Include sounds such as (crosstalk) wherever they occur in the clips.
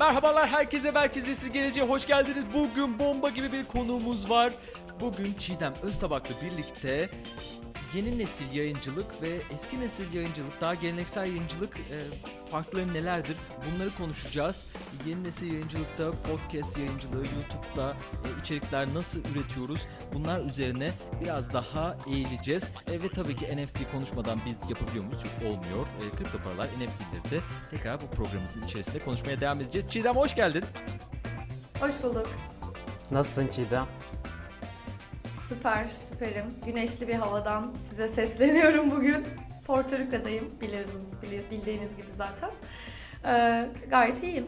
Merhabalar herkese merkeze siz geleceğe hoş geldiniz. Bugün bomba gibi bir konuğumuz var. Bugün Çiğdem Öztabak'la birlikte yeni nesil yayıncılık ve eski nesil yayıncılık, daha geleneksel yayıncılık e, farkları nelerdir? Bunları konuşacağız. Yeni nesil yayıncılıkta, podcast yayıncılığı, YouTube'da e, içerikler nasıl üretiyoruz? Bunlar üzerine biraz daha eğileceğiz. E, ve tabii ki NFT konuşmadan biz yapabiliyor muyuz? Çünkü olmuyor. E, kripto paralar, NFT'leri de tekrar bu programımızın içerisinde konuşmaya devam edeceğiz. Çiğdem hoş geldin. Hoş bulduk. Nasılsın Çiğdem? Süper, süperim. Güneşli bir havadan size sesleniyorum bugün. Porto Rico'dayım biliyorsunuz, bili- bildiğiniz gibi zaten. Ee, gayet iyiyim.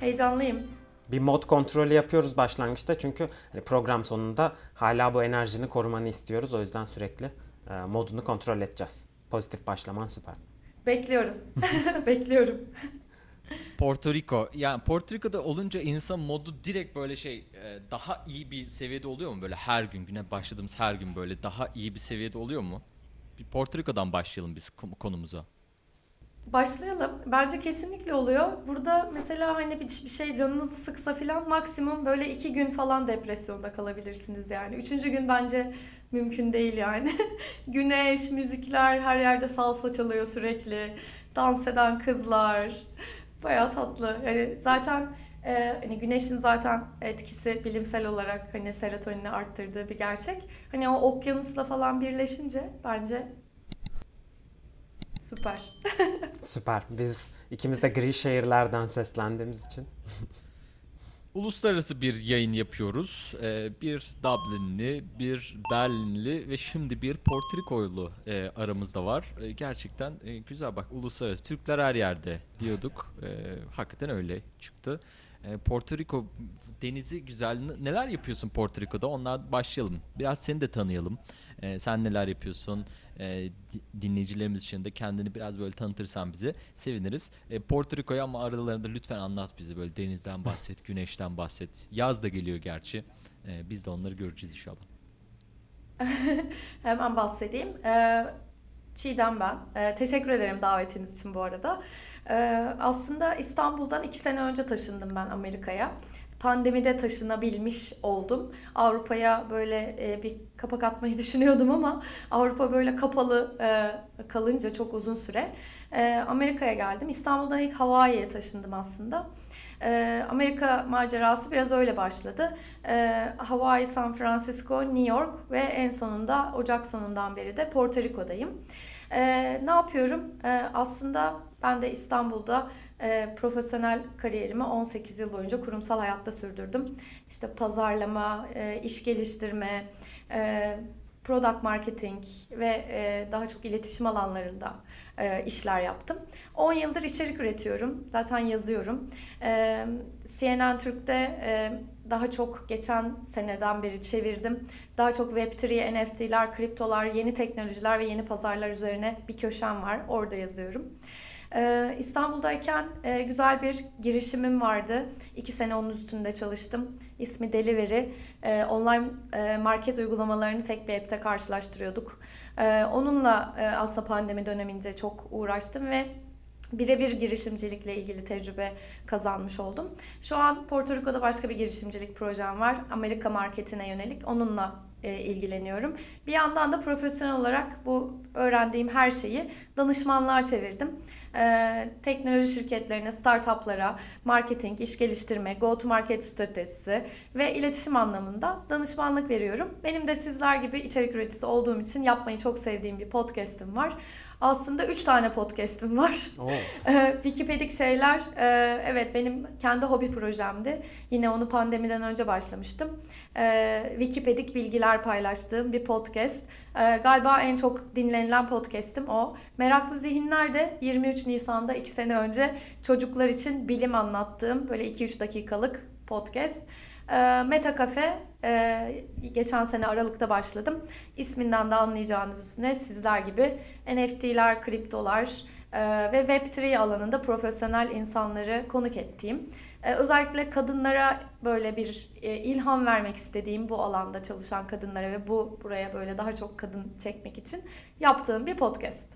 Heyecanlıyım. Bir mod kontrolü yapıyoruz başlangıçta çünkü hani program sonunda hala bu enerjini korumanı istiyoruz. O yüzden sürekli e, modunu kontrol edeceğiz. Pozitif başlaman süper. Bekliyorum. (laughs) Bekliyorum. Porto Rico. Yani Porto Rico'da olunca insan modu direkt böyle şey e, daha iyi bir seviyede oluyor mu? Böyle her gün güne başladığımız her gün böyle daha iyi bir seviyede oluyor mu? Bir Porto Rico'dan başlayalım biz konumuza. Başlayalım. Bence kesinlikle oluyor. Burada mesela hani bir, bir şey canınızı sıksa filan maksimum böyle iki gün falan depresyonda kalabilirsiniz yani. Üçüncü gün bence mümkün değil yani. (laughs) Güneş, müzikler, her yerde salsa çalıyor sürekli. Dans eden kızlar. Bayağı tatlı. Yani zaten e, hani güneşin zaten etkisi bilimsel olarak hani serotonini arttırdığı bir gerçek. Hani o okyanusla falan birleşince bence süper. (laughs) Süper. Biz ikimiz de gri şehirlerden seslendiğimiz için. (laughs) Uluslararası bir yayın yapıyoruz. Ee, bir Dublinli, bir Berlinli ve şimdi bir Porto Rico'lu e, aramızda var. E, gerçekten e, güzel bak uluslararası. Türkler her yerde diyorduk. E, hakikaten öyle çıktı. E, Porto Rico denizi güzel. N- Neler yapıyorsun Porto Rico'da? Ondan başlayalım. Biraz seni de tanıyalım. E, sen neler yapıyorsun? E, di- dinleyicilerimiz için de kendini biraz böyle tanıtırsan bize seviniriz. E, Porto Rico'yu ama aralarında lütfen anlat bize böyle denizden bahset, (laughs) güneşten bahset. Yaz da geliyor gerçi. E, biz de onları göreceğiz inşallah. (laughs) Hemen bahsedeyim. Ee, Çiğdem ben. Ee, teşekkür ederim davetiniz için bu arada. Ee, aslında İstanbul'dan iki sene önce taşındım ben Amerika'ya. Pandemide taşınabilmiş oldum. Avrupa'ya böyle e, bir kapak atmayı (laughs) düşünüyordum ama Avrupa böyle kapalı e, kalınca çok uzun süre e, Amerika'ya geldim. İstanbul'dan ilk Hawaii'ye taşındım aslında. E, Amerika macerası biraz öyle başladı. E, Hawaii, San Francisco, New York ve en sonunda Ocak sonundan beri de Porto Rico'dayım. E, ne yapıyorum? E, aslında ben de İstanbul'da e, profesyonel kariyerimi 18 yıl boyunca kurumsal hayatta sürdürdüm. İşte pazarlama, e, iş geliştirme, e, product marketing ve e, daha çok iletişim alanlarında e, işler yaptım. 10 yıldır içerik üretiyorum. Zaten yazıyorum. E, CNN Türk'te e, daha çok geçen seneden beri çevirdim. Daha çok Web3, NFT'ler, kriptolar, yeni teknolojiler ve yeni pazarlar üzerine bir köşem var. Orada yazıyorum. Ee, İstanbul'dayken e, güzel bir girişimim vardı. İki sene onun üstünde çalıştım. İsmi Delivery. Ee, online e, market uygulamalarını tek bir app'te karşılaştırıyorduk. Ee, onunla e, aslında pandemi dönemince çok uğraştım ve birebir girişimcilikle ilgili tecrübe kazanmış oldum. Şu an Porto Rico'da başka bir girişimcilik projem var. Amerika marketine yönelik. Onunla e, ilgileniyorum. Bir yandan da profesyonel olarak bu öğrendiğim her şeyi danışmanlığa çevirdim. E, teknoloji şirketlerine, startuplara, marketing, iş geliştirme, go to market stratejisi ve iletişim anlamında danışmanlık veriyorum. Benim de sizler gibi içerik üreticisi olduğum için yapmayı çok sevdiğim bir podcast'im var. Aslında 3 tane podcast'im var. (laughs) Ee, Wikipedik şeyler, e, evet benim kendi hobi projemdi. Yine onu pandemiden önce başlamıştım. Ee, Wikipedik bilgiler paylaştığım bir podcast. Ee, galiba en çok dinlenilen podcast'im o. Meraklı Zihinler de 23 Nisan'da 2 sene önce çocuklar için bilim anlattığım böyle 2-3 dakikalık podcast. Ee, Meta Cafe e, geçen sene Aralık'ta başladım. İsminden de anlayacağınız üzere sizler gibi NFT'ler, kriptolar e, ve Web3 alanında profesyonel insanları konuk ettiğim, e, özellikle kadınlara böyle bir ilham vermek istediğim bu alanda çalışan kadınlara ve bu buraya böyle daha çok kadın çekmek için yaptığım bir podcast.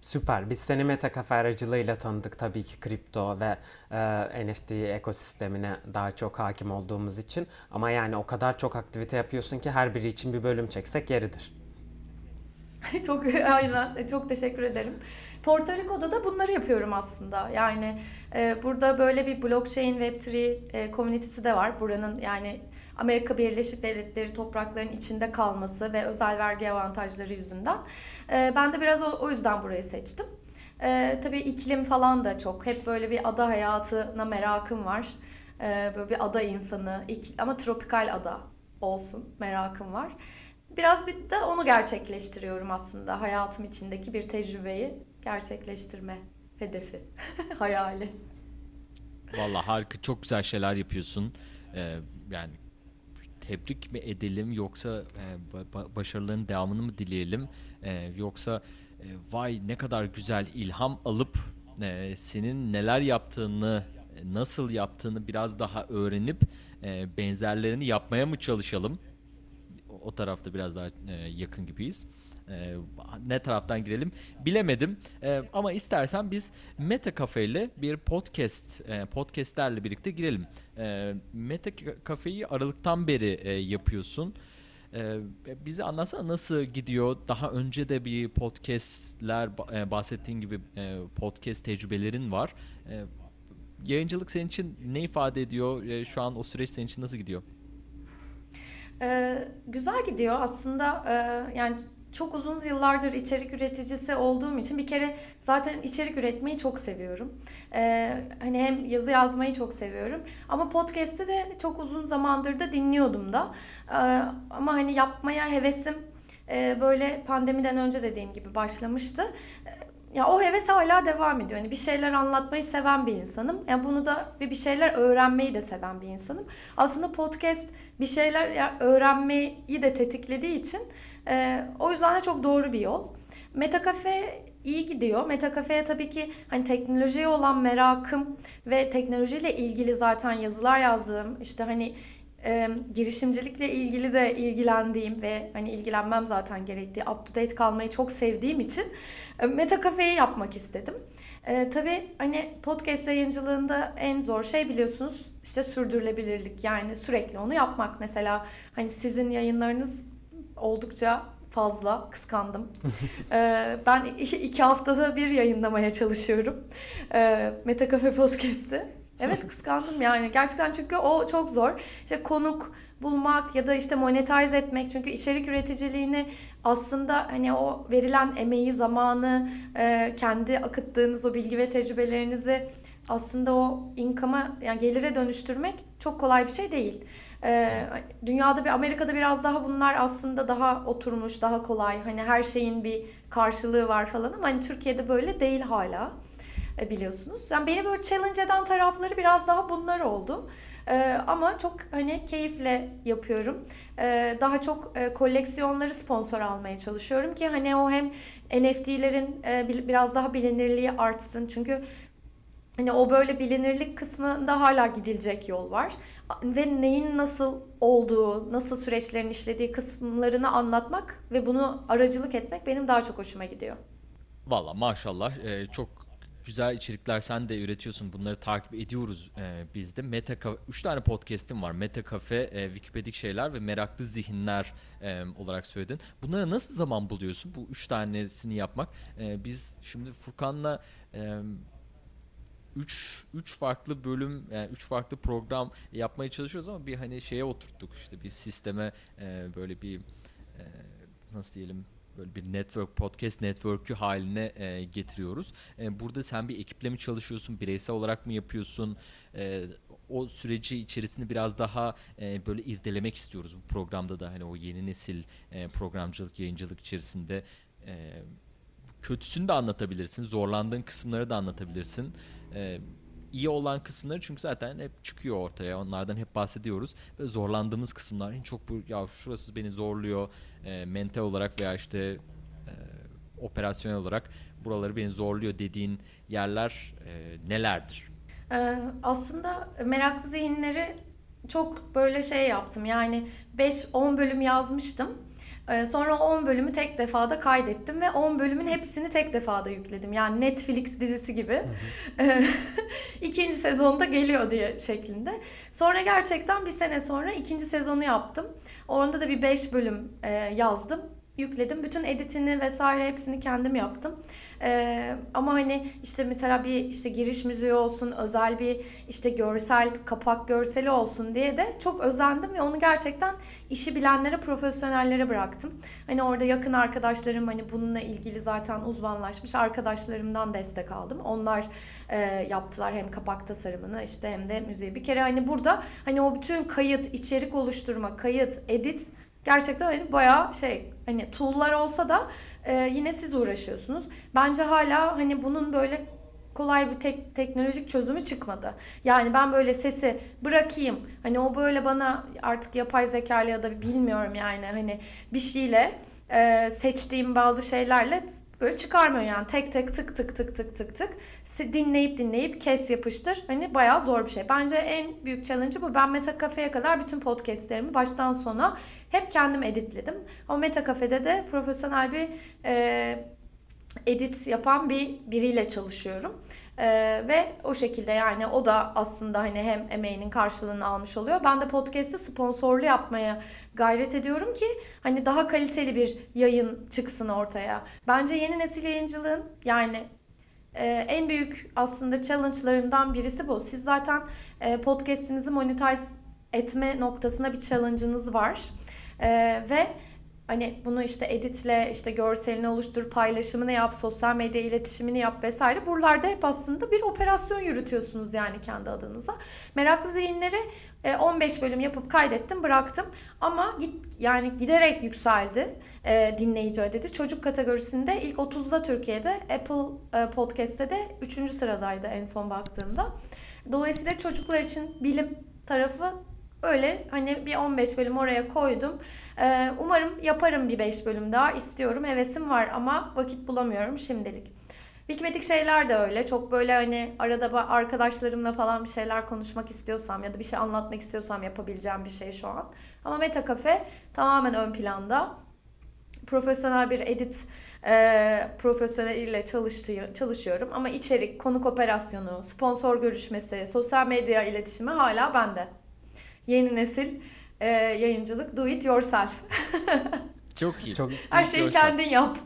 Süper. Biz seni Metakafe aracılığıyla tanıdık tabii ki kripto ve e, NFT ekosistemine daha çok hakim olduğumuz için. Ama yani o kadar çok aktivite yapıyorsun ki her biri için bir bölüm çeksek yeridir. (laughs) çok aynen çok teşekkür ederim. Porto Rico'da da bunları yapıyorum aslında. Yani e, burada böyle bir blockchain Web3 e, komünitesi de var. Buranın yani Amerika Birleşik Devletleri topraklarının içinde kalması ve özel vergi avantajları yüzünden. E, ben de biraz o, yüzden burayı seçtim. E, tabii iklim falan da çok. Hep böyle bir ada hayatına merakım var. E, böyle bir ada insanı ama tropikal ada olsun merakım var. Biraz bir de onu gerçekleştiriyorum aslında. Hayatım içindeki bir tecrübeyi gerçekleştirme hedefi, (laughs) hayali. Vallahi harika çok güzel şeyler yapıyorsun. Ee, yani tebrik mi edelim yoksa e, ba- ba- başarıların devamını mı dileyelim Ee, yoksa e, vay ne kadar güzel ilham alıp e, senin neler yaptığını e, nasıl yaptığını biraz daha öğrenip e, benzerlerini yapmaya mı çalışalım? O tarafta biraz daha e, yakın gibiyiz. E, ne taraftan girelim bilemedim. E, ama istersen biz Meta Cafe ile bir podcast e, podcastlerle birlikte girelim. E, Meta Cafe'yi Aralık'tan beri e, yapıyorsun. E, bize anlatsana nasıl gidiyor? Daha önce de bir podcastler e, bahsettiğin gibi e, podcast tecrübelerin var. E, yayıncılık senin için ne ifade ediyor? E, şu an o süreç senin için nasıl gidiyor? Ee, güzel gidiyor aslında e, yani çok uzun yıllardır içerik üreticisi olduğum için bir kere zaten içerik üretmeyi çok seviyorum. Ee, hani hem yazı yazmayı çok seviyorum ama podcast'i de çok uzun zamandır da dinliyordum da. Ee, ama hani yapmaya hevesim e, böyle pandemiden önce dediğim gibi başlamıştı. Ya o heves hala devam ediyor. Yani bir şeyler anlatmayı seven bir insanım. Yani bunu da ve bir şeyler öğrenmeyi de seven bir insanım. Aslında podcast bir şeyler öğrenmeyi de tetiklediği için e, o yüzden de çok doğru bir yol. Metakafe iyi gidiyor. Metakafe'ye tabii ki hani teknolojiye olan merakım ve teknolojiyle ilgili zaten yazılar yazdığım işte hani e, girişimcilikle ilgili de ilgilendiğim ve hani ilgilenmem zaten gerektiği up to date kalmayı çok sevdiğim için e, Meta Cafe'yi yapmak istedim. E, tabii hani podcast yayıncılığında en zor şey biliyorsunuz işte sürdürülebilirlik yani sürekli onu yapmak. Mesela hani sizin yayınlarınız oldukça fazla kıskandım. (laughs) E, ben iki haftada bir yayınlamaya çalışıyorum. E, Meta Cafe Podcast'i. Evet kıskandım yani gerçekten çünkü o çok zor. İşte konuk bulmak ya da işte monetize etmek çünkü içerik üreticiliğini aslında hani o verilen emeği, zamanı, e, kendi akıttığınız o bilgi ve tecrübelerinizi aslında o income'a yani gelire dönüştürmek çok kolay bir şey değil. E, dünyada bir Amerika'da biraz daha bunlar aslında daha oturmuş, daha kolay. Hani her şeyin bir karşılığı var falan ama hani Türkiye'de böyle değil hala e, biliyorsunuz. Yani beni böyle challenge eden tarafları biraz daha bunlar oldu. Ee, ama çok hani keyifle yapıyorum. Ee, daha çok e, koleksiyonları sponsor almaya çalışıyorum ki hani o hem NFT'lerin e, biraz daha bilinirliği artsın. Çünkü hani o böyle bilinirlik kısmında hala gidilecek yol var. Ve neyin nasıl olduğu, nasıl süreçlerin işlediği kısımlarını anlatmak ve bunu aracılık etmek benim daha çok hoşuma gidiyor. Valla maşallah e, çok güzel içerikler sen de üretiyorsun. Bunları takip ediyoruz e, biz de. Meta 3 tane podcast'im var. Meta Cafe, e, Wikipedik şeyler ve Meraklı Zihinler e, olarak söyledin. Bunlara nasıl zaman buluyorsun? Bu 3 tanesini yapmak. E, biz şimdi Furkan'la e, 3 3 farklı bölüm yani 3 farklı program yapmaya çalışıyoruz ama bir hani şeye oturttuk işte bir sisteme e, böyle bir e, nasıl diyelim böyle bir network podcast network'ü haline e, getiriyoruz. E, burada sen bir ekiple mi çalışıyorsun, bireysel olarak mı yapıyorsun? E, o süreci içerisinde biraz daha e, böyle irdelemek istiyoruz bu programda da hani o yeni nesil e, programcılık, yayıncılık içerisinde e, kötüsünü de anlatabilirsin, zorlandığın kısımları da anlatabilirsin. E, iyi olan kısımları çünkü zaten hep çıkıyor ortaya. Onlardan hep bahsediyoruz. Ve zorlandığımız kısımlar en çok bu ya şurası beni zorluyor e, mental olarak veya işte e, operasyonel olarak buraları beni zorluyor dediğin yerler e, nelerdir? Ee, aslında meraklı zihinleri çok böyle şey yaptım. Yani 5-10 bölüm yazmıştım. Ee, Sonra 10 bölümü tek defada kaydettim ve 10 bölümün hepsini tek defada yükledim. Yani Netflix dizisi gibi. Ee, (laughs) İkinci sezonda geliyor diye şeklinde. Sonra gerçekten bir sene sonra ikinci sezonu yaptım. Onda da bir 5 bölüm e, yazdım. Yükledim. Bütün editini vesaire hepsini kendim yaptım. Ee, ama hani işte mesela bir işte giriş müziği olsun, özel bir işte görsel, kapak görseli olsun diye de çok özendim ve onu gerçekten işi bilenlere, profesyonellere bıraktım. Hani orada yakın arkadaşlarım hani bununla ilgili zaten uzmanlaşmış arkadaşlarımdan destek aldım. Onlar e, yaptılar hem kapak tasarımını işte hem de müziği. Bir kere hani burada hani o bütün kayıt, içerik oluşturma, kayıt, edit gerçekten hani bayağı şey hani tool'lar olsa da e, yine siz uğraşıyorsunuz. Bence hala hani bunun böyle kolay bir tek teknolojik çözümü çıkmadı. Yani ben böyle sesi bırakayım. Hani o böyle bana artık yapay zeka ya da bilmiyorum yani hani bir şeyle e, seçtiğim bazı şeylerle böyle çıkarmıyor yani tek tek tık tık tık tık tık tık dinleyip dinleyip kes yapıştır hani bayağı zor bir şey. Bence en büyük challenge'ı bu. Ben Meta Cafe'ye kadar bütün podcastlerimi baştan sona hep kendim editledim. Ama Meta Cafe'de de profesyonel bir e, edit yapan bir biriyle çalışıyorum. Ee, ve o şekilde yani o da aslında hani hem emeğinin karşılığını almış oluyor. Ben de podcast'i sponsorlu yapmaya gayret ediyorum ki hani daha kaliteli bir yayın çıksın ortaya. Bence yeni nesil yayıncılığın yani e, en büyük aslında challenge'larından birisi bu. Siz zaten e, podcast'inizi monetize etme noktasında bir challenge'ınız var. E, ve Hani bunu işte editle, işte görselini oluştur, paylaşımını yap, sosyal medya iletişimini yap vesaire. Buralarda hep aslında bir operasyon yürütüyorsunuz yani kendi adınıza. Meraklı zihinleri e, 15 bölüm yapıp kaydettim, bıraktım. Ama git yani giderek yükseldi e, dinleyici adedi. Çocuk kategorisinde ilk 30'da Türkiye'de, Apple e, Podcast'te de 3. sıradaydı en son baktığımda. Dolayısıyla çocuklar için bilim tarafı öyle hani bir 15 bölüm oraya koydum. Ee, umarım yaparım bir 5 bölüm daha. istiyorum. Hevesim var ama vakit bulamıyorum şimdilik. Bitmedik şeyler de öyle. Çok böyle hani arada arkadaşlarımla falan bir şeyler konuşmak istiyorsam ya da bir şey anlatmak istiyorsam yapabileceğim bir şey şu an. Ama Meta Cafe tamamen ön planda. Profesyonel bir edit e, profesyoneliyle çalışıyor, çalışıyorum. Ama içerik, konuk operasyonu, sponsor görüşmesi, sosyal medya iletişimi hala bende. Yeni nesil e, yayıncılık do it yourself. (laughs) Çok iyi. Çok Her şeyi Yourself. kendin yap.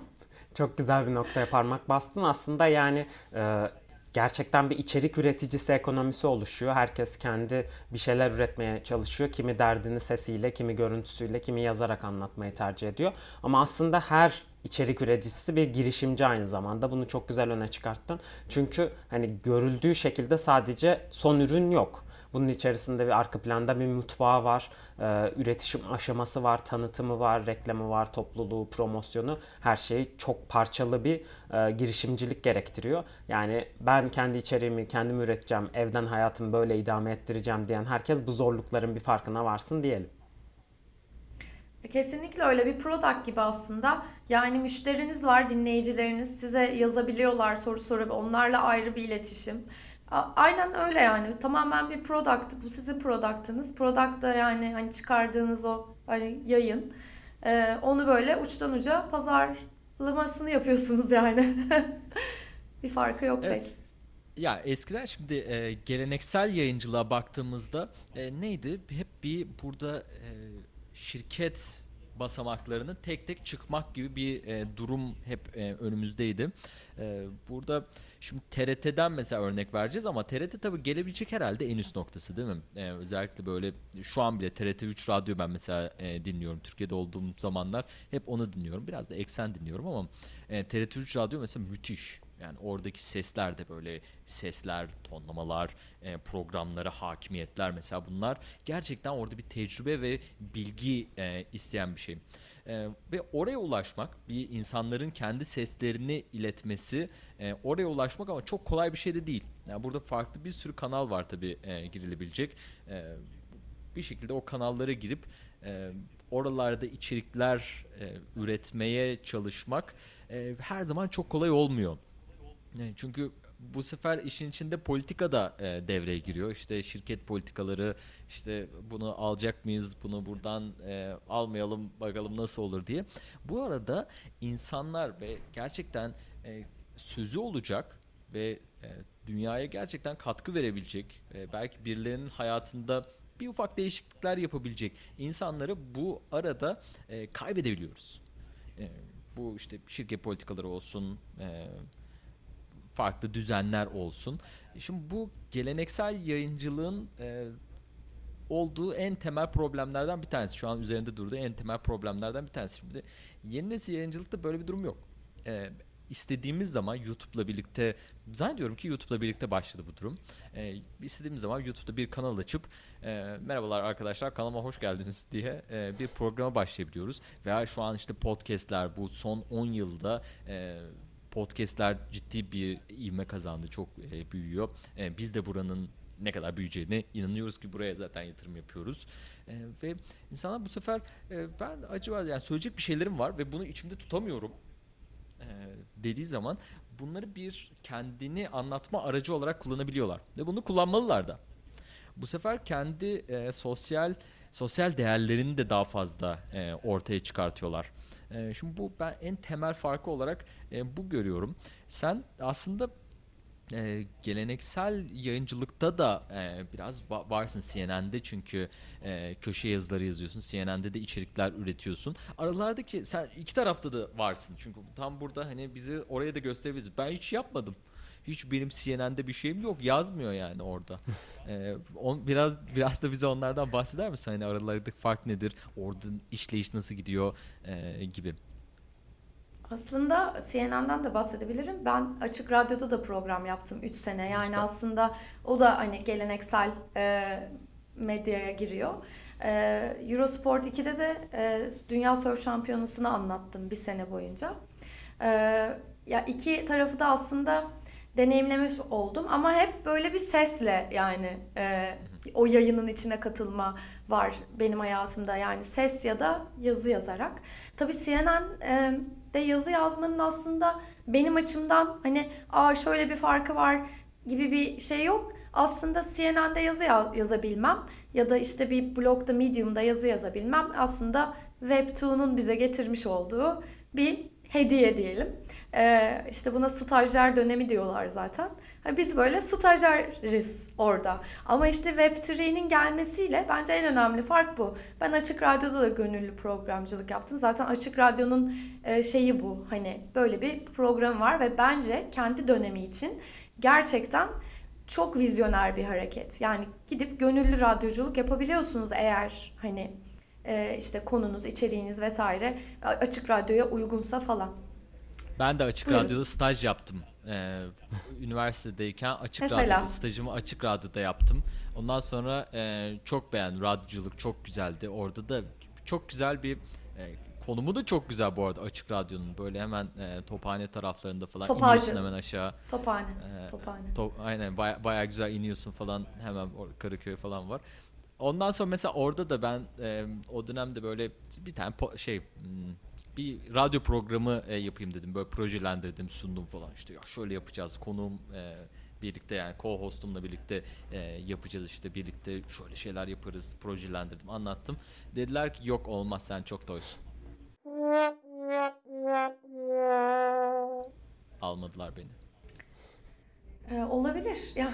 Çok güzel bir noktaya parmak bastın. Aslında yani e, gerçekten bir içerik üreticisi ekonomisi oluşuyor. Herkes kendi bir şeyler üretmeye çalışıyor. Kimi derdini sesiyle, kimi görüntüsüyle, kimi yazarak anlatmayı tercih ediyor. Ama aslında her içerik üreticisi bir girişimci aynı zamanda. Bunu çok güzel öne çıkarttın. Çünkü hani görüldüğü şekilde sadece son ürün yok. Bunun içerisinde bir arka planda bir mutfağı var, e, üretişim aşaması var, tanıtımı var, reklamı var, topluluğu, promosyonu. Her şey çok parçalı bir e, girişimcilik gerektiriyor. Yani ben kendi içeriğimi kendim üreteceğim, evden hayatımı böyle idame ettireceğim diyen herkes bu zorlukların bir farkına varsın diyelim. Kesinlikle öyle bir product gibi aslında. Yani müşteriniz var, dinleyicileriniz size yazabiliyorlar, soru sorup onlarla ayrı bir iletişim. Aynen öyle yani. Tamamen bir product. Bu sizin product'ınız. Product da yani hani çıkardığınız o hani yayın. Ee, onu böyle uçtan uca pazarlamasını yapıyorsunuz yani. (laughs) bir farkı yok Evet. pek. Ya eskiden şimdi e, geleneksel yayıncılığa baktığımızda e, neydi? Hep bir burada e, şirket basamaklarını tek tek çıkmak gibi bir e, durum hep e, önümüzdeydi. E, burada şimdi TRT'den mesela örnek vereceğiz ama TRT tabii gelebilecek herhalde en üst noktası değil mi? E, özellikle böyle şu an bile TRT3 radyo ben mesela e, dinliyorum. Türkiye'de olduğum zamanlar hep onu dinliyorum. Biraz da eksen dinliyorum ama e, TRT3 radyo mesela müthiş. Yani oradaki sesler de böyle sesler, tonlamalar, e, programlara hakimiyetler mesela bunlar gerçekten orada bir tecrübe ve bilgi e, isteyen bir şey. E, ve oraya ulaşmak, bir insanların kendi seslerini iletmesi, e, oraya ulaşmak ama çok kolay bir şey de değil. Yani burada farklı bir sürü kanal var tabii e, girilebilecek. E, bir şekilde o kanallara girip e, oralarda içerikler e, üretmeye çalışmak e, her zaman çok kolay olmuyor. Yani çünkü bu sefer işin içinde politika da e, devreye giriyor. İşte şirket politikaları, işte bunu alacak mıyız, bunu buradan e, almayalım, bakalım nasıl olur diye. Bu arada insanlar ve gerçekten e, sözü olacak ve e, dünyaya gerçekten katkı verebilecek, e, belki birilerinin hayatında bir ufak değişiklikler yapabilecek insanları bu arada e, kaybedebiliyoruz. E, bu işte şirket politikaları olsun, e, farklı düzenler olsun. Şimdi bu geleneksel yayıncılığın e, olduğu en temel problemlerden bir tanesi. Şu an üzerinde durduğu en temel problemlerden bir tanesi. Şimdi yeni nesil yayıncılıkta böyle bir durum yok. E, istediğimiz zaman YouTube'la birlikte zannediyorum ki YouTube'la birlikte başladı bu durum. E, istediğimiz zaman YouTube'da bir kanal açıp e, merhabalar arkadaşlar kanalıma hoş geldiniz diye e, bir programa başlayabiliyoruz. Veya şu an işte podcastler bu son 10 yılda e, podcastler ciddi bir ivme kazandı. Çok e, büyüyor. E, biz de buranın ne kadar büyüyeceğine inanıyoruz ki buraya zaten yatırım yapıyoruz. E, ve insanlar bu sefer e, ben acaba yani söyleyecek bir şeylerim var ve bunu içimde tutamıyorum e, dediği zaman bunları bir kendini anlatma aracı olarak kullanabiliyorlar ve bunu kullanmalılar da. Bu sefer kendi e, sosyal sosyal değerlerini de daha fazla e, ortaya çıkartıyorlar. E, şimdi bu ben en temel farkı olarak e, bu görüyorum. Sen aslında e, geleneksel yayıncılıkta da e, biraz va- varsın CNN'de çünkü e, köşe yazıları yazıyorsun. CNN'de de içerikler üretiyorsun. Aralardaki sen iki tarafta da varsın. Çünkü tam burada hani bizi oraya da gösterebiliriz. Ben hiç yapmadım. Hiç benim CNN'de bir şeyim yok. Yazmıyor yani orada. (laughs) E, on, biraz biraz da bize onlardan bahseder misin? Hani aralardaki fark nedir? Orada işleyiş nasıl gidiyor e, gibi. Aslında CNN'den de bahsedebilirim. Ben Açık Radyo'da da program yaptım 3 sene. Yani Süper. aslında o da hani geleneksel e, medyaya giriyor. E, Eurosport 2'de de e, Dünya Surf Şampiyonası'nı anlattım bir sene boyunca. E, ya iki tarafı da aslında deneyimlemiş oldum ama hep böyle bir sesle yani e, o yayının içine katılma var benim hayatımda yani ses ya da yazı yazarak. Tabii CNN e, de yazı yazmanın aslında benim açımdan hani aa şöyle bir farkı var gibi bir şey yok. Aslında CNN'de yazı ya- yazabilmem ya da işte bir blogda Medium'da yazı yazabilmem aslında Web2'nun bize getirmiş olduğu bir hediye diyelim. Ee, işte buna stajyer dönemi diyorlar zaten. Biz böyle stajyeriz orada. Ama işte Web3'nin gelmesiyle bence en önemli fark bu. Ben Açık Radyo'da da gönüllü programcılık yaptım. Zaten Açık Radyo'nun e, şeyi bu. Hani böyle bir program var ve bence kendi dönemi için gerçekten çok vizyoner bir hareket. Yani gidip gönüllü radyoculuk yapabiliyorsunuz eğer hani e, işte konunuz, içeriğiniz vesaire açık radyoya uygunsa falan. Ben de açık Buyurun. radyoda staj yaptım. Ee, üniversitedeyken açık Mesela? radyoda stajımı açık radyoda yaptım. Ondan sonra e, çok beğendim. Radyoculuk çok güzeldi. Orada da çok güzel bir e, konumu da çok güzel bu arada açık radyonun. Böyle hemen e, Tophane taraflarında falan Topacı. iniyorsun hemen aşağı. Tophane. Ee, Tophane. To- aynen baya, baya güzel iniyorsun falan hemen or- Karaköy falan var. Ondan sonra mesela orada da ben e, o dönemde böyle bir tane po- şey hmm, bir radyo programı e, yapayım dedim. Böyle projelendirdim, sundum falan işte ya şöyle yapacağız. Konuğum e, birlikte yani co-hostumla birlikte e, yapacağız işte birlikte şöyle şeyler yaparız. Projelendirdim, anlattım. Dediler ki yok olmaz sen çok toysun. Almadılar beni. Ee, olabilir. Ya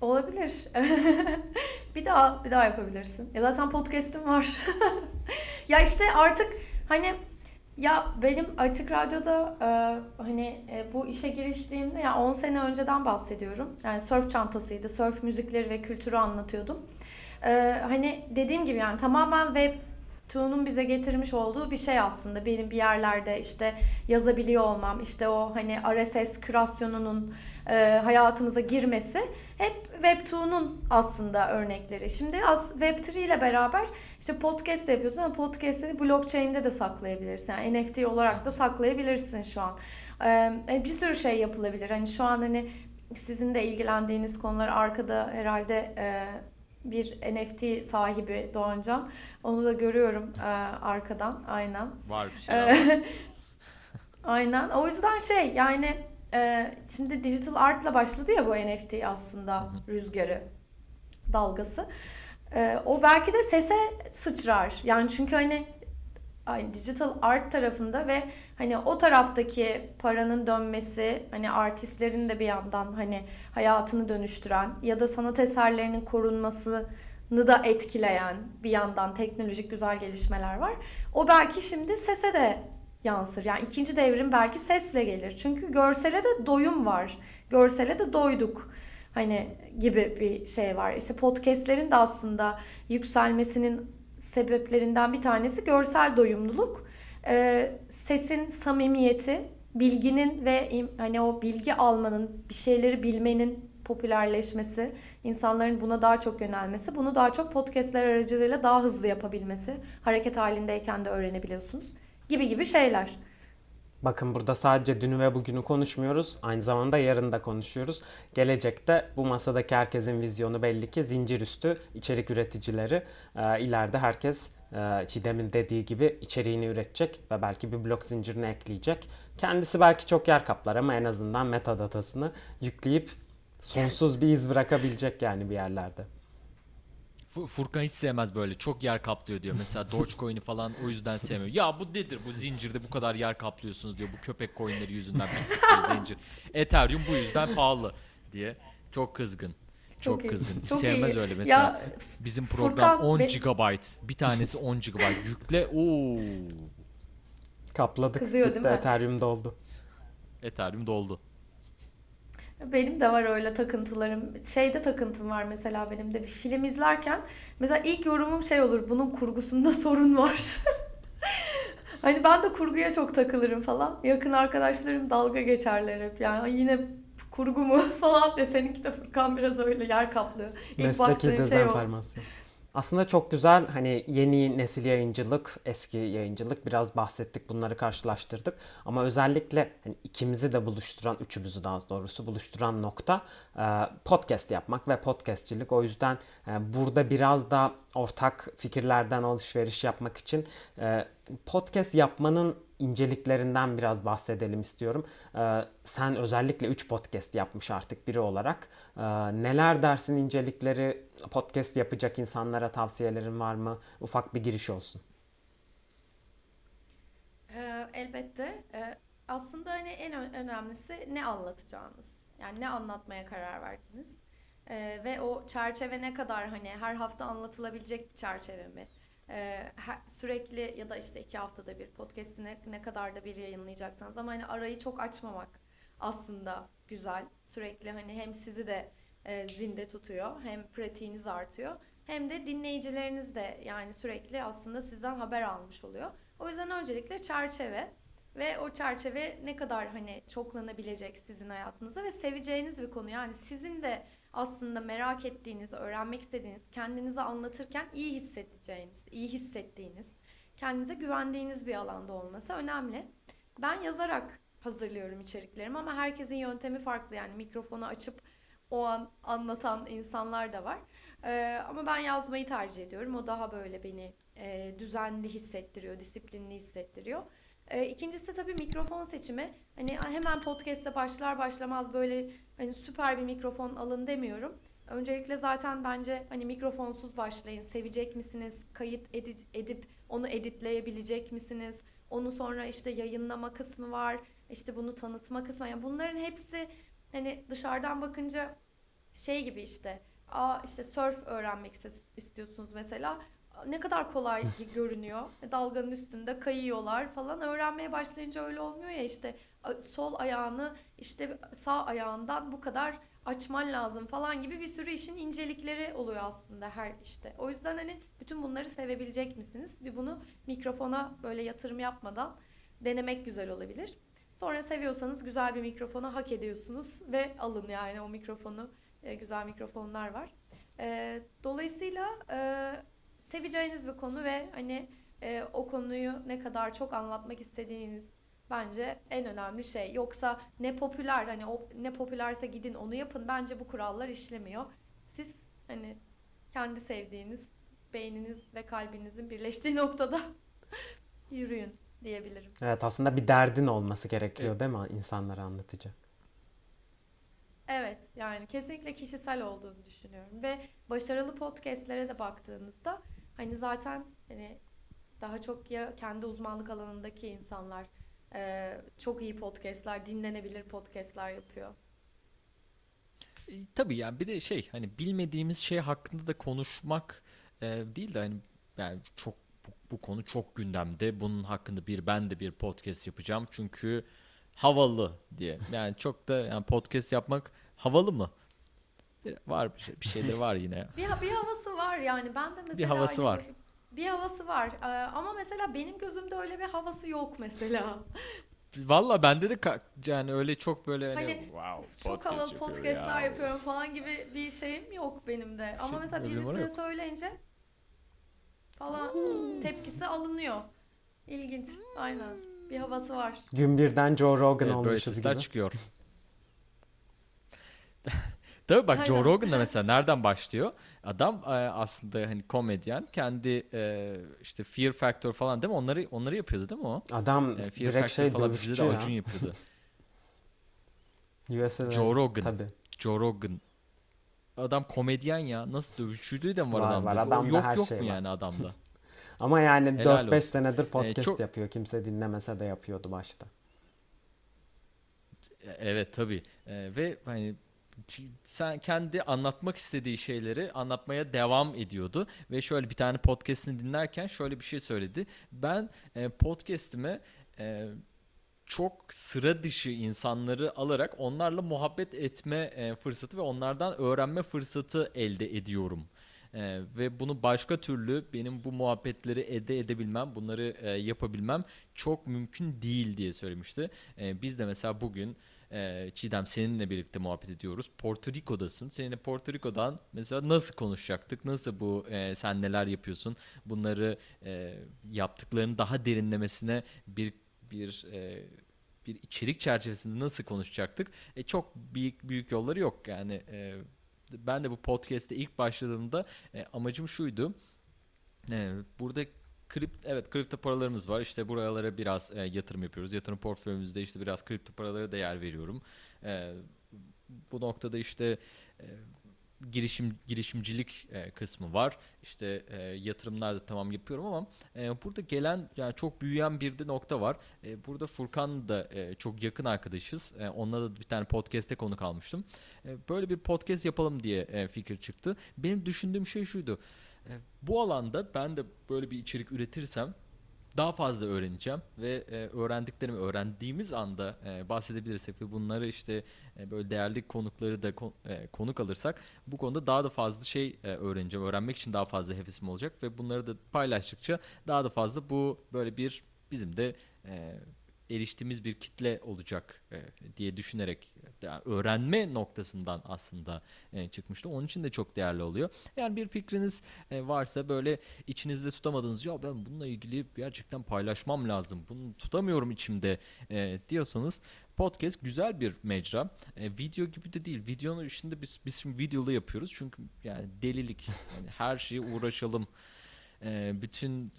olabilir. (laughs) bir daha bir daha yapabilirsin. Ya zaten podcast'im var. (laughs) ya işte artık hani ya benim açık radyoda e, hani e, bu işe giriştiğimde ya 10 sene önceden bahsediyorum. Yani surf çantasıydı. Surf müzikleri ve kültürü anlatıyordum. E, hani dediğim gibi yani tamamen web Tuğ'un bize getirmiş olduğu bir şey aslında. Benim bir yerlerde işte yazabiliyor olmam, işte o hani RSS kürasyonunun e, hayatımıza girmesi hep Web2'nun aslında örnekleri. Şimdi az Web3 ile beraber işte podcast yapıyorsun ama podcast'ini blockchain'de de saklayabilirsin. Yani NFT olarak da saklayabilirsin şu an. E, bir sürü şey yapılabilir. Hani şu an hani sizin de ilgilendiğiniz konular arkada herhalde e, bir NFT sahibi Doğancan. Onu da görüyorum e, arkadan aynen. Var bir şey. Ee, Aynen. O yüzden şey yani e, şimdi digital art'la başladı ya bu NFT aslında rüzgarı, dalgası. E, o belki de sese sıçrar. Yani çünkü hani ay, digital art tarafında ve hani o taraftaki paranın dönmesi hani artistlerin de bir yandan hani hayatını dönüştüren ya da sanat eserlerinin korunmasını da etkileyen bir yandan teknolojik güzel gelişmeler var. O belki şimdi sese de yansır. Yani ikinci devrim belki sesle gelir. Çünkü görsele de doyum var. Görsele de doyduk. Hani gibi bir şey var. İşte podcastlerin de aslında yükselmesinin sebeplerinden bir tanesi görsel doyumluluk. Ee, sesin samimiyeti, bilginin ve hani o bilgi almanın, bir şeyleri bilmenin popülerleşmesi, insanların buna daha çok yönelmesi, bunu daha çok podcastler aracılığıyla daha hızlı yapabilmesi, hareket halindeyken de öğrenebiliyorsunuz gibi gibi şeyler. Bakın burada sadece dünü ve bugünü konuşmuyoruz. Aynı zamanda yarın da konuşuyoruz. Gelecekte bu masadaki herkesin vizyonu belli ki zincir üstü içerik üreticileri. Ee, ileride herkes e, Çiğdem'in dediği gibi içeriğini üretecek ve belki bir blok zincirine ekleyecek. Kendisi belki çok yer kaplar ama en azından metadatasını yükleyip sonsuz bir iz bırakabilecek yani bir yerlerde. Fu- Furkan hiç sevmez böyle. Çok yer kaplıyor diyor. Mesela (laughs) Dogecoin'i falan o yüzden sevmiyor. Ya bu nedir bu zincirde bu kadar yer kaplıyorsunuz diyor. Bu köpek coinleri yüzünden bu (laughs) zincir. Ethereum bu yüzden pahalı diye. Çok kızgın. Çok, Çok kızgın. Hiç çok sevmez iyi. öyle mesela. Ya, Bizim Furkan program 10 be- GB. Bir tanesi 10 GB. Yükle. Oo. Kapladık. Kızıyor Bitti, değil mi? Ethereum doldu. Ethereum doldu. Benim de var öyle takıntılarım. Şeyde takıntım var mesela benim de bir film izlerken. Mesela ilk yorumum şey olur. Bunun kurgusunda (laughs) sorun var. (laughs) Hani ben de kurguya çok takılırım falan. Yakın arkadaşlarım dalga geçerler hep. Yani "Ay yine kurgu mu (laughs) falan diye. Seninki de Furkan biraz öyle yer kaplıyor. İlk Mesleki baktığın şey o. Aslında çok güzel hani yeni nesil yayıncılık, eski yayıncılık biraz bahsettik bunları karşılaştırdık. Ama özellikle hani ikimizi de buluşturan, üçümüzü daha doğrusu buluşturan nokta podcast yapmak ve podcastçilik. O yüzden burada biraz da ortak fikirlerden alışveriş yapmak için podcast yapmanın inceliklerinden biraz bahsedelim istiyorum. Ee, sen özellikle 3 podcast yapmış artık biri olarak. Ee, neler dersin incelikleri, podcast yapacak insanlara tavsiyelerin var mı? Ufak bir giriş olsun. Ee, elbette. Ee, aslında hani en önemlisi ne anlatacağınız. Yani ne anlatmaya karar verdiniz. Ee, ve o çerçeve ne kadar hani her hafta anlatılabilecek bir çerçeve mi? Ee, her- sürekli ya da işte iki haftada bir podcast'i ne, ne kadar da bir yayınlayacaksanız ama hani arayı çok açmamak aslında güzel. Sürekli hani hem sizi de e, zinde tutuyor hem pratiğiniz artıyor hem de dinleyicileriniz de yani sürekli aslında sizden haber almış oluyor. O yüzden öncelikle çerçeve ve o çerçeve ne kadar hani çoklanabilecek sizin hayatınızda ve seveceğiniz bir konu. Yani sizin de aslında merak ettiğiniz, öğrenmek istediğiniz, kendinizi anlatırken iyi hissedeceğiniz, iyi hissettiğiniz, kendinize güvendiğiniz bir alanda olması önemli. Ben yazarak hazırlıyorum içeriklerimi ama herkesin yöntemi farklı. Yani mikrofonu açıp o an anlatan insanlar da var. Ee, ama ben yazmayı tercih ediyorum. O daha böyle beni e, düzenli hissettiriyor, disiplinli hissettiriyor. E, ikincisi tabii mikrofon seçimi. Hani hemen podcast'e başlar başlamaz böyle hani süper bir mikrofon alın demiyorum. Öncelikle zaten bence hani mikrofonsuz başlayın. Sevecek misiniz? Kayıt edi- edip onu editleyebilecek misiniz? Onu sonra işte yayınlama kısmı var. İşte bunu tanıtma kısmı. Yani bunların hepsi hani dışarıdan bakınca şey gibi işte. Aa işte surf öğrenmek istiyorsunuz mesela. Ne kadar kolay (laughs) görünüyor. Dalganın üstünde kayıyorlar falan. Öğrenmeye başlayınca öyle olmuyor ya işte sol ayağını işte sağ ayağından bu kadar açman lazım falan gibi bir sürü işin incelikleri oluyor aslında her işte. O yüzden hani bütün bunları sevebilecek misiniz? Bir bunu mikrofona böyle yatırım yapmadan denemek güzel olabilir. Sonra seviyorsanız güzel bir mikrofona hak ediyorsunuz ve alın yani o mikrofonu. E, güzel mikrofonlar var. E, dolayısıyla e, seveceğiniz bir konu ve hani e, o konuyu ne kadar çok anlatmak istediğiniz bence en önemli şey. Yoksa ne popüler hani o ne popülerse gidin onu yapın. Bence bu kurallar işlemiyor. Siz hani kendi sevdiğiniz beyniniz ve kalbinizin birleştiği (laughs) noktada yürüyün diyebilirim. Evet aslında bir derdin olması gerekiyor Evet. değil mi insanlara anlatacak? Evet yani kesinlikle kişisel olduğunu düşünüyorum ve başarılı podcastlere de baktığınızda hani zaten hani daha çok ya kendi uzmanlık alanındaki insanlar e, çok iyi podcastler, dinlenebilir podcastler yapıyor. E, tabii yani bir de şey hani bilmediğimiz şey hakkında da konuşmak e, değil de hani yani çok bu, bu konu çok gündemde. Bunun hakkında bir ben de bir podcast yapacağım çünkü havalı diye. Yani çok da yani podcast yapmak havalı mı? E, Var bir şey, bir şeyleri var yine. Bir, bir var yani ben de mesela Bir havası hani var. Bir havası var Ee, ama mesela benim gözümde öyle bir havası yok mesela. (laughs) Valla bende de yani öyle çok böyle hani, Hani wow Çok podcast havalı yapıyor podcastlar ya. yapıyorum falan gibi bir şeyim yok benim de. Ama Şey, mesela birisine söyleyince falan tepkisi alınıyor. İlginç. Aynen. Bir havası var. Gün birden Joe Rogan Evet, böyle olmuşuz sesler gibi. çıkıyor. (laughs) Tabii bak Joe. Rogan da mesela (laughs) nereden başlıyor? Adam e, aslında hani komedyen kendi e, işte Fear Factor falan değil mi? Onları onları yapıyordu değil mi o? Adam E, Fear direkt Factor şey falan dövüşçü de ya. Acun yapıyordu. (laughs) USA'da. Joe Rogan. Tabii. Joe Rogan. Adam komedyen ya. Nasıl dövüşçülüğü de mi var, Var, adamda? var. Adamda yok her yok şey mu var. yani adamda? (laughs) Ama yani Helal 4-5 olsun. senedir podcast çok- yapıyor. Kimse dinlemese de yapıyordu başta. Evet tabii. E, ve hani sen kendi anlatmak istediği şeyleri anlatmaya devam ediyordu ve şöyle bir tane podcast'ini dinlerken şöyle bir şey söyledi. Ben e, podcast'ime e, çok sıra dışı insanları alarak onlarla muhabbet etme e, fırsatı ve onlardan öğrenme fırsatı elde ediyorum. E, ve bunu başka türlü benim bu muhabbetleri ede edebilmem, bunları e, yapabilmem çok mümkün değil diye söylemişti. E, biz de mesela bugün e, Çiğdem seninle birlikte muhabbet ediyoruz. Porto Rico'dasın. Seninle Porto Rico'dan mesela nasıl konuşacaktık? Nasıl bu e, sen neler yapıyorsun? Bunları e, yaptıklarını daha derinlemesine bir bir e, bir içerik çerçevesinde nasıl konuşacaktık? E, çok büyük büyük yolları yok yani. E, ben de bu podcast'te ilk başladığımda e, amacım şuydu. E, burada kript evet kripto paralarımız var. İşte buralara biraz e, yatırım yapıyoruz. Yatırım portföyümüzde işte biraz kripto paralara da yer veriyorum. E, bu noktada işte e, girişim girişimcilik e, kısmı var. İşte e, yatırımlar da tamam yapıyorum ama e, burada gelen yani çok büyüyen bir de nokta var. E, burada Furkan da e, çok yakın arkadaşız. E, onunla da bir tane podcast'te konuk almıştım. E, böyle bir podcast yapalım diye e, fikir çıktı. Benim düşündüğüm şey şuydu. Bu alanda ben de böyle bir içerik üretirsem daha fazla öğreneceğim ve e, öğrendiklerimi öğrendiğimiz anda e, bahsedebilirsek ve bunları işte e, böyle değerli konukları da e, konuk alırsak bu konuda daha da fazla şey öğreneceğim. Öğrenmek için daha fazla hevesim olacak ve bunları da paylaştıkça daha da fazla bu böyle bir bizim de eriştiğimiz bir kitle olacak e, diye düşünerek yani öğrenme noktasından aslında e, çıkmıştı. Onun için de çok değerli oluyor. Yani bir fikriniz e, varsa böyle içinizde tutamadığınız ya ben bununla ilgili gerçekten paylaşmam lazım. Bunu tutamıyorum içimde e, diyorsanız podcast güzel bir mecra. E, video gibi de değil. Videonun içinde biz, biz şimdi videolu yapıyoruz. Çünkü yani delilik. Yani her şeye uğraşalım. E, bütün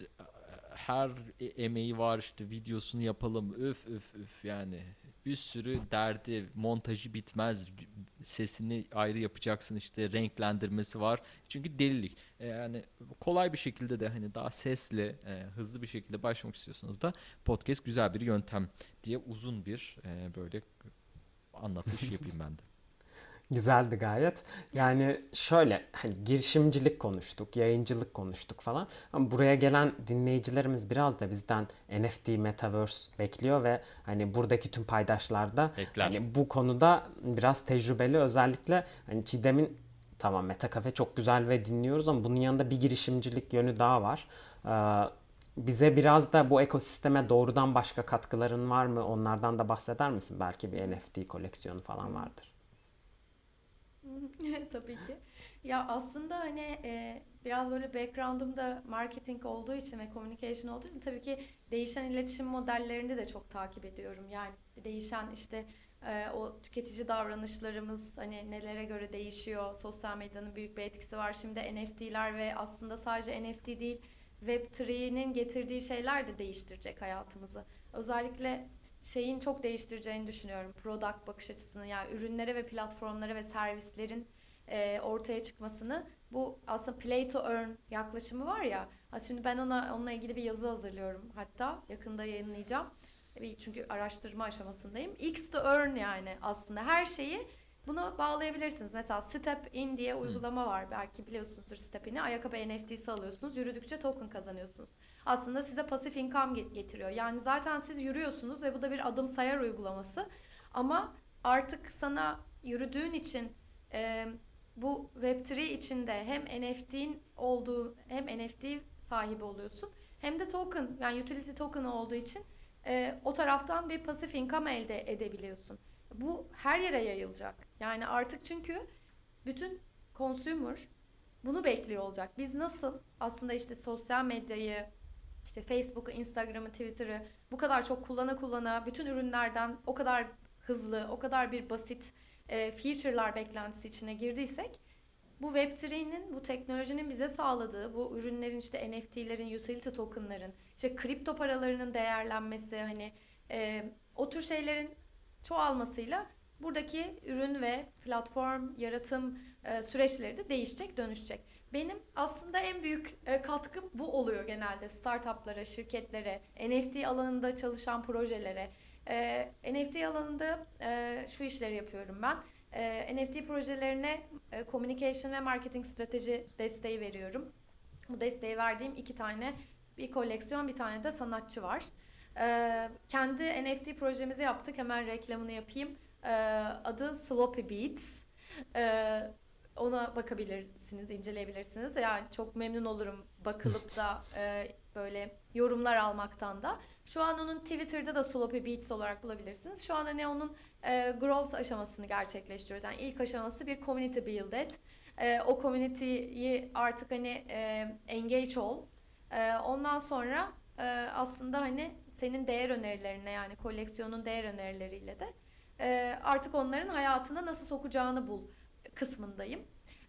her e- emeği var işte videosunu yapalım öf öf öf yani. Bir sürü derdi montajı bitmez sesini ayrı yapacaksın işte renklendirmesi var. Çünkü delilik. E, yani kolay bir şekilde de hani daha sesli e, hızlı bir şekilde başlamak istiyorsanız da podcast güzel bir yöntem diye uzun bir e, böyle anlatış (laughs) yapayım ben de. Güzeldi gayet. Yani şöyle hani girişimcilik konuştuk, yayıncılık konuştuk falan. Ama buraya gelen dinleyicilerimiz biraz da bizden NFT, Metaverse bekliyor ve hani buradaki tüm paydaşlar da Bekler. hani bu konuda biraz tecrübeli. Özellikle hani Çiğdem'in tamam Meta Cafe çok güzel ve dinliyoruz ama bunun yanında bir girişimcilik yönü daha var. Ee, bize biraz da bu ekosisteme doğrudan başka katkıların var mı? Onlardan da bahseder misin? Belki bir NFT koleksiyonu falan vardır. (laughs) Tabii ki. Ya aslında hani e, biraz böyle background'um da marketing olduğu için ve communication olduğu için tabii ki değişen iletişim modellerini de çok takip ediyorum. Yani değişen işte e, o tüketici davranışlarımız hani nelere göre değişiyor. Sosyal medyanın büyük bir etkisi var. Şimdi NFT'ler ve aslında sadece NFT değil Web3'nin getirdiği şeyler de değiştirecek hayatımızı. Özellikle şeyin çok değiştireceğini düşünüyorum. Product bakış açısını yani ürünlere ve platformlara ve servislerin e, ortaya çıkmasını. Bu aslında play to earn yaklaşımı var ya. Şimdi ben ona onunla ilgili bir yazı hazırlıyorum hatta yakında yayınlayacağım. Bir- Çünkü araştırma aşamasındayım. X to earn yani aslında her şeyi buna bağlayabilirsiniz. Mesela Step In diye uygulama var. Belki biliyorsunuzdur Step In'i. Ayakkabı NFT'si alıyorsunuz. Yürüdükçe token kazanıyorsunuz. Aslında size pasif income ge- getiriyor. Yani zaten siz yürüyorsunuz ve bu da bir adım sayar uygulaması. Ama artık sana yürüdüğün için e, bu Web3 içinde hem NFT'in olduğu hem NFT sahibi oluyorsun hem de token yani utility token olduğu için e, o taraftan bir pasif income elde edebiliyorsun. Bu her yere yayılacak. Yani artık çünkü bütün consumer bunu bekliyor olacak. Biz nasıl aslında işte sosyal medyayı, işte Facebook'u, Instagram'ı, Twitter'ı bu kadar çok kullana kullana bütün ürünlerden o kadar hızlı, o kadar bir basit e, feature'lar beklentisi içine girdiysek bu Web3'nin, bu teknolojinin bize sağladığı, bu ürünlerin işte NFT'lerin, utility token'ların, işte kripto paralarının değerlenmesi hani e, o tür şeylerin çoğalmasıyla buradaki ürün ve platform yaratım e, süreçleri de değişecek, dönüşecek. Benim aslında en büyük e, katkım bu oluyor genelde startuplara, şirketlere, NFT alanında çalışan projelere. E, NFT alanında şu işleri yapıyorum ben. NFT projelerine communication ve marketing strateji desteği veriyorum. Bu desteği verdiğim iki tane bir koleksiyon bir tane de sanatçı var. E, kendi NFT projemizi yaptık. Hemen reklamını yapayım. E, adı Sloppy Beats. E, ona bakabilirsiniz, inceleyebilirsiniz. Yani çok memnun olurum bakılıp da (laughs) e, böyle yorumlar almaktan da. Şu an onun Twitter'da da Sloppy Beats olarak bulabilirsiniz. Şu an hani onun e, growth aşamasını gerçekleştiriyoruz. Yani ilk aşaması bir community build et. E, o community'yi artık hani e, engage ol. E, ondan sonra e, aslında hani senin değer önerilerine yani koleksiyonun değer önerileriyle de e, artık onların hayatına nasıl sokacağını bul kısmındayım.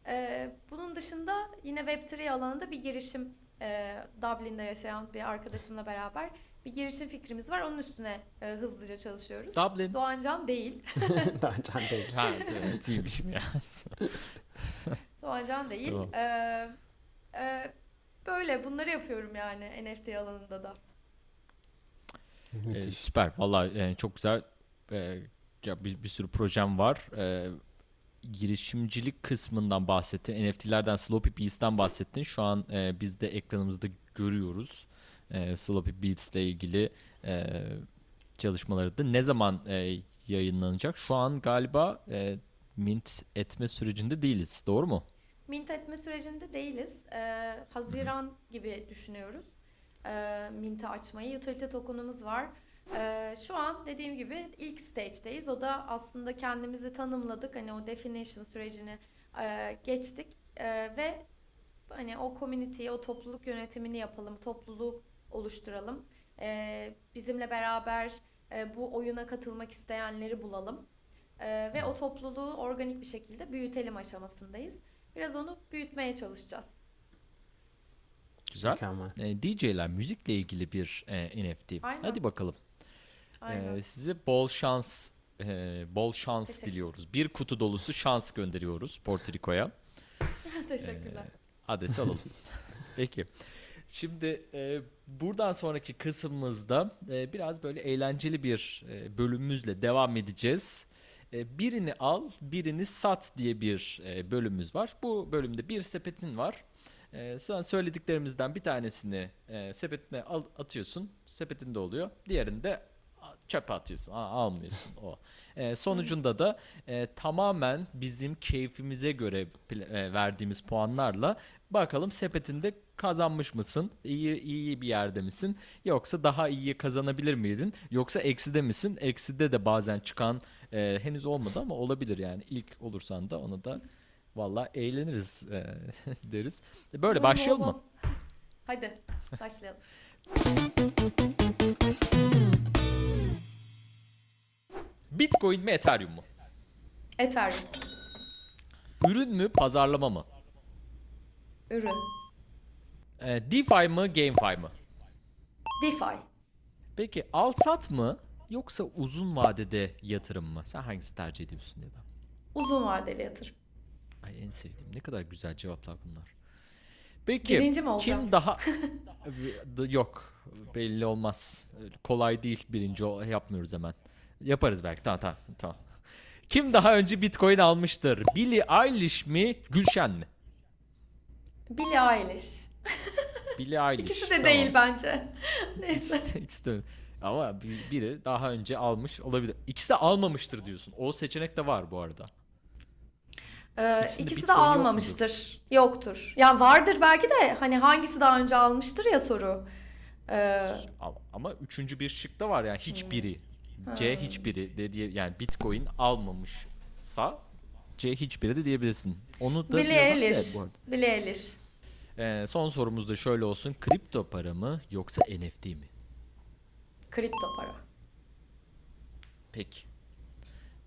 E, bunun dışında yine Web3 alanında bir girişim e, Dublin'de yaşayan bir arkadaşımla beraber bir girişim fikrimiz var. Onun üstüne e, hızlıca çalışıyoruz. Dublin. Doğancan değil. (laughs) (laughs) Daha can değil. Ha evet iyiymişim ya. (laughs) Doğancan değil. Tamam. Ee, e, böyle bunları yapıyorum yani NFT alanında da. Ee, Müthiş. süper. Vallahi yani çok güzel. Ee, ya bir, bir sürü projem var. Ee, girişimcilik kısmından bahsettin. NFT'lerden Sloppy Beats'ten bahsettin. Şu an e, biz de ekranımızda görüyoruz. E, Sloppy Beats ile ilgili e, çalışmaları da ne zaman e, yayınlanacak? Şu an galiba e, mint etme sürecinde değiliz. Doğru mu? Mint etme sürecinde değiliz. Ee, Haziran gibi düşünüyoruz. Ee, Mint'i açmayı. Utility token'ımız var. Ee, şu an dediğim gibi ilk stage'deyiz. O da aslında kendimizi tanımladık. Hani o definition sürecini e, geçtik. E, ve hani o community'yi, o topluluk yönetimini yapalım. Topluluğu oluşturalım. E, bizimle beraber e, bu oyuna katılmak isteyenleri bulalım. E, ve o topluluğu organik bir şekilde büyütelim aşamasındayız. Biraz onu büyütmeye çalışacağız. Güzel. Mükemmel. E, DJ'ler müzikle ilgili bir e, NFT. Aynen. Hadi bakalım. Aynen. Ee, size bol şans e, bol şans Teşekkür. diliyoruz. Bir kutu dolusu şans gönderiyoruz Porto Rico'ya. (laughs) Teşekkürler. Adresi alalım. (laughs) Peki. Şimdi e, buradan sonraki kısmımızda e, biraz böyle eğlenceli bir e, bölümümüzle devam edeceğiz. E, birini al, birini sat diye bir e, bölümümüz var. Bu bölümde bir sepetin var. E, sana söylediklerimizden bir tanesini e, sepetine al, atıyorsun. Sepetinde oluyor. Diğerini de çöpe atıyorsun. Aa, almıyorsun o. E, sonucunda da e, tamamen bizim keyfimize göre e, verdiğimiz puanlarla bakalım sepetinde kazanmış mısın? İyi iyi bir yerde misin? Yoksa daha iyi kazanabilir miydin? Yoksa ekside misin? Ekside de bazen çıkan e, henüz olmadı ama olabilir yani. İlk olursan da onu da valla eğleniriz e, (laughs) deriz. Böyle Bol başlayalım bol mı? Hadi başlayalım. Bitcoin mi Ethereum mu? Ethereum. Ürün mü pazarlama mı? Ürün. E, DeFi mı GameFi mı? DeFi. Peki al sat mı yoksa uzun vadede yatırım mı? Sen hangisi tercih ediyorsun ya da? Uzun vadeli yatırım. Ay en sevdiğim. Ne kadar güzel cevaplar bunlar. Peki Birinci mi olacağım? kim daha (laughs) D- yok belli olmaz. Kolay değil birinci yapmıyoruz hemen. Yaparız belki. Tamam tamam tamam. Kim daha önce Bitcoin almıştır? Billie Eilish mi, Gülşen mi? Billie Eilish. (laughs) Billie Eilish. İkisi de tamam. değil bence. (laughs) Neyse. İkisi de, ikisi de- Ama bir- biri daha önce almış olabilir. İkisi de almamıştır diyorsun. O seçenek de var bu arada. Ee, İkisinde ikisi de Bitcoin yok almamıştır. Yoktur. Yani vardır belki de hani hangisi daha önce almıştır ya soru. Ee, Ama, üçüncü bir şık da var yani hiçbiri. Hmm. C hiçbiri de diye yani Bitcoin almamışsa C hiçbiri de diyebilirsin. Onu da Eilish. Billie Eilish. Ee, son sorumuz da şöyle olsun. Kripto para mı yoksa NFT mi? Kripto para. Peki.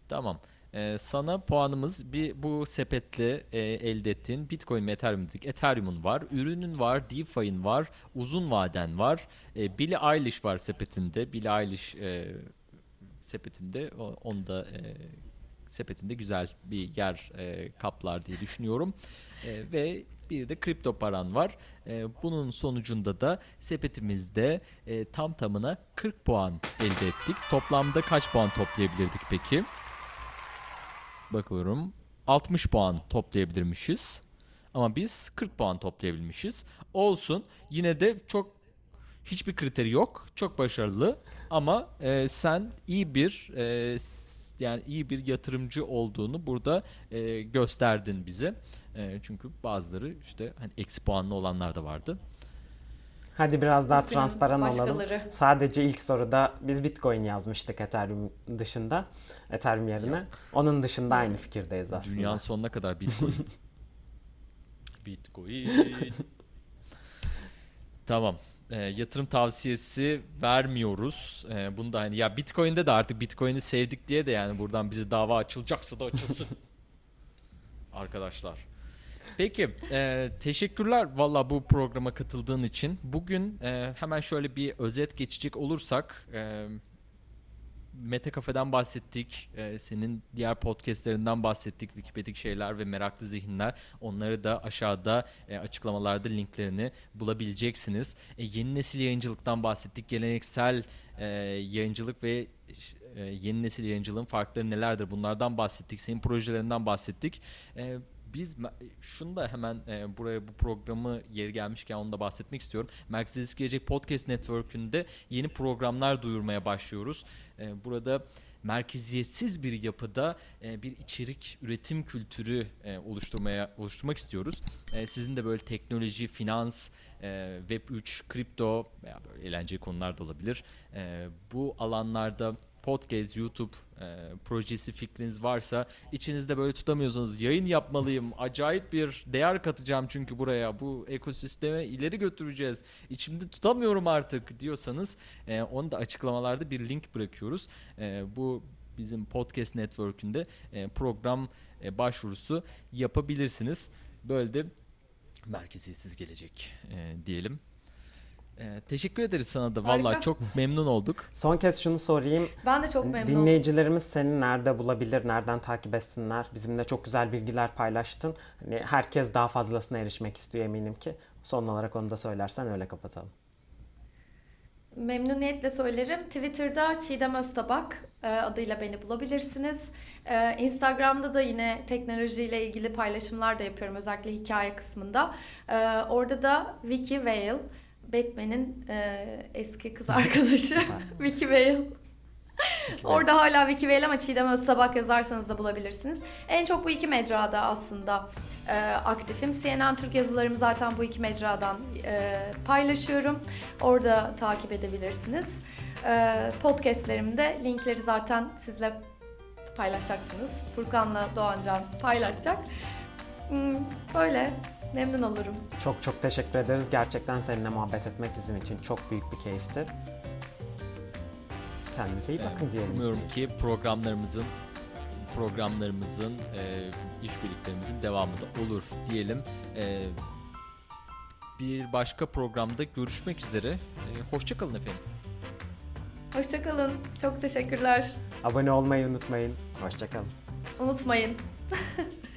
Tamam. Ee, sana puanımız bir bu sepetle e, elde ettiğin Bitcoin ve Ethereum dedik. Ethereum'un var, ürünün var, DeFi'nin var, uzun vaden var. E, Billie Eilish var sepetinde. Billie Eilish e, sepetinde. O, onu da e, sepetinde güzel bir yer e, kaplar diye düşünüyorum. E, ve bir de kripto paran var. E, bunun sonucunda da sepetimizde e, tam tamına 40 puan elde ettik. Toplamda kaç puan toplayabilirdik peki? Bakıyorum. 60 puan toplayabilirmişiz. Ama biz 40 puan toplayabilmişiz. Olsun. Yine de çok hiçbir kriteri yok. Çok başarılı. Ama e, sen iyi bir e, yani iyi bir yatırımcı olduğunu burada e, gösterdin bize. E, çünkü bazıları işte hani eksi puanlı olanlar da vardı. Hadi biraz daha Üzgünüm, transparan olalım. başkaları. Sadece ilk soruda biz Bitcoin yazmıştık Ethereum dışında. Ethereum yerine. Onun dışında aynı fikirdeyiz aslında. Dünyanın sonuna kadar (laughs) Bitcoin. Bitcoin. tamam. Ee, yatırım tavsiyesi vermiyoruz. Ee, bunu da hani ya Bitcoin'de de artık Bitcoin'i sevdik diye de yani buradan bizi dava açılacaksa da açılsın. (laughs) Arkadaşlar. Peki, e, teşekkürler valla bu programa katıldığın için. Bugün e, hemen şöyle bir özet geçecek olursak, e, Mete Kafe'den bahsettik, e, senin diğer podcastlerinden bahsettik, Wikipedik şeyler ve meraklı zihinler. Onları da aşağıda e, açıklamalarda linklerini bulabileceksiniz. E, yeni nesil yayıncılıktan bahsettik, geleneksel e, yayıncılık ve e, yeni nesil yayıncılığın farkları nelerdir bunlardan bahsettik, senin projelerinden bahsettik. E, biz şunu da hemen e, buraya bu programı yeri gelmişken onu da bahsetmek istiyorum. Merkez Gelecek Podcast Network'ünde yeni programlar duyurmaya başlıyoruz. E, burada merkeziyetsiz bir yapıda e, bir içerik üretim kültürü e, oluşturmaya oluşturmak istiyoruz. E, sizin de böyle teknoloji, finans, e, Web3, kripto veya böyle eğlenceli konular da olabilir. E, bu alanlarda podcast, YouTube e, projesi fikriniz varsa içinizde böyle tutamıyorsanız yayın yapmalıyım. Acayip bir değer katacağım çünkü buraya. Bu ekosisteme ileri götüreceğiz. İçimde tutamıyorum artık diyorsanız e, onu da açıklamalarda bir link bırakıyoruz. E, bu bizim podcast network'ünde e, program e, başvurusu yapabilirsiniz. Böyle de merkeziyetsiz gelecek e, diyelim. E, teşekkür ederiz sana da. Vallahi Harika. çok memnun olduk. Son kez şunu sorayım. Ben de çok memnun oldum. Dinleyicilerimiz seni nerede bulabilir, nereden takip etsinler? Bizimle çok güzel bilgiler paylaştın. Hani herkes daha fazlasına erişmek istiyor eminim ki. Son olarak onu da söylersen öyle kapatalım. Memnuniyetle söylerim. Twitter'da Çiğdem Öztabak e, adıyla beni bulabilirsiniz. E, Instagram'da da yine teknolojiyle ilgili paylaşımlar da yapıyorum özellikle hikaye kısmında. E, Orada da Vicky Vale, Batman'in e, eski kız (laughs) arkadaşı Vicky Vale. Orada hala Vicky Vale ama Çiğdem Öztabak yazarsanız da bulabilirsiniz. En çok bu iki mecrada aslında e, aktifim. CNN Türk yazılarımı zaten bu iki mecradan e, paylaşıyorum. Orada takip edebilirsiniz. E, podcastlerimde linkleri zaten sizle paylaşacaksınız. Furkan'la Doğancan paylaşacak. Hmm, Böyle memnun olurum. Çok çok teşekkür ederiz. Gerçekten seninle muhabbet etmek bizim için çok büyük bir keyiftir. Kendinize iyi bakın diyelim. Umuyorum ki programlarımızın programlarımızın e, işbirliklerimizin devamı da olur diyelim. E, bir başka programda görüşmek üzere. E, Hoşçakalın efendim. Hoşçakalın. Çok teşekkürler. Abone olmayı unutmayın. Hoşçakalın. Unutmayın. (laughs)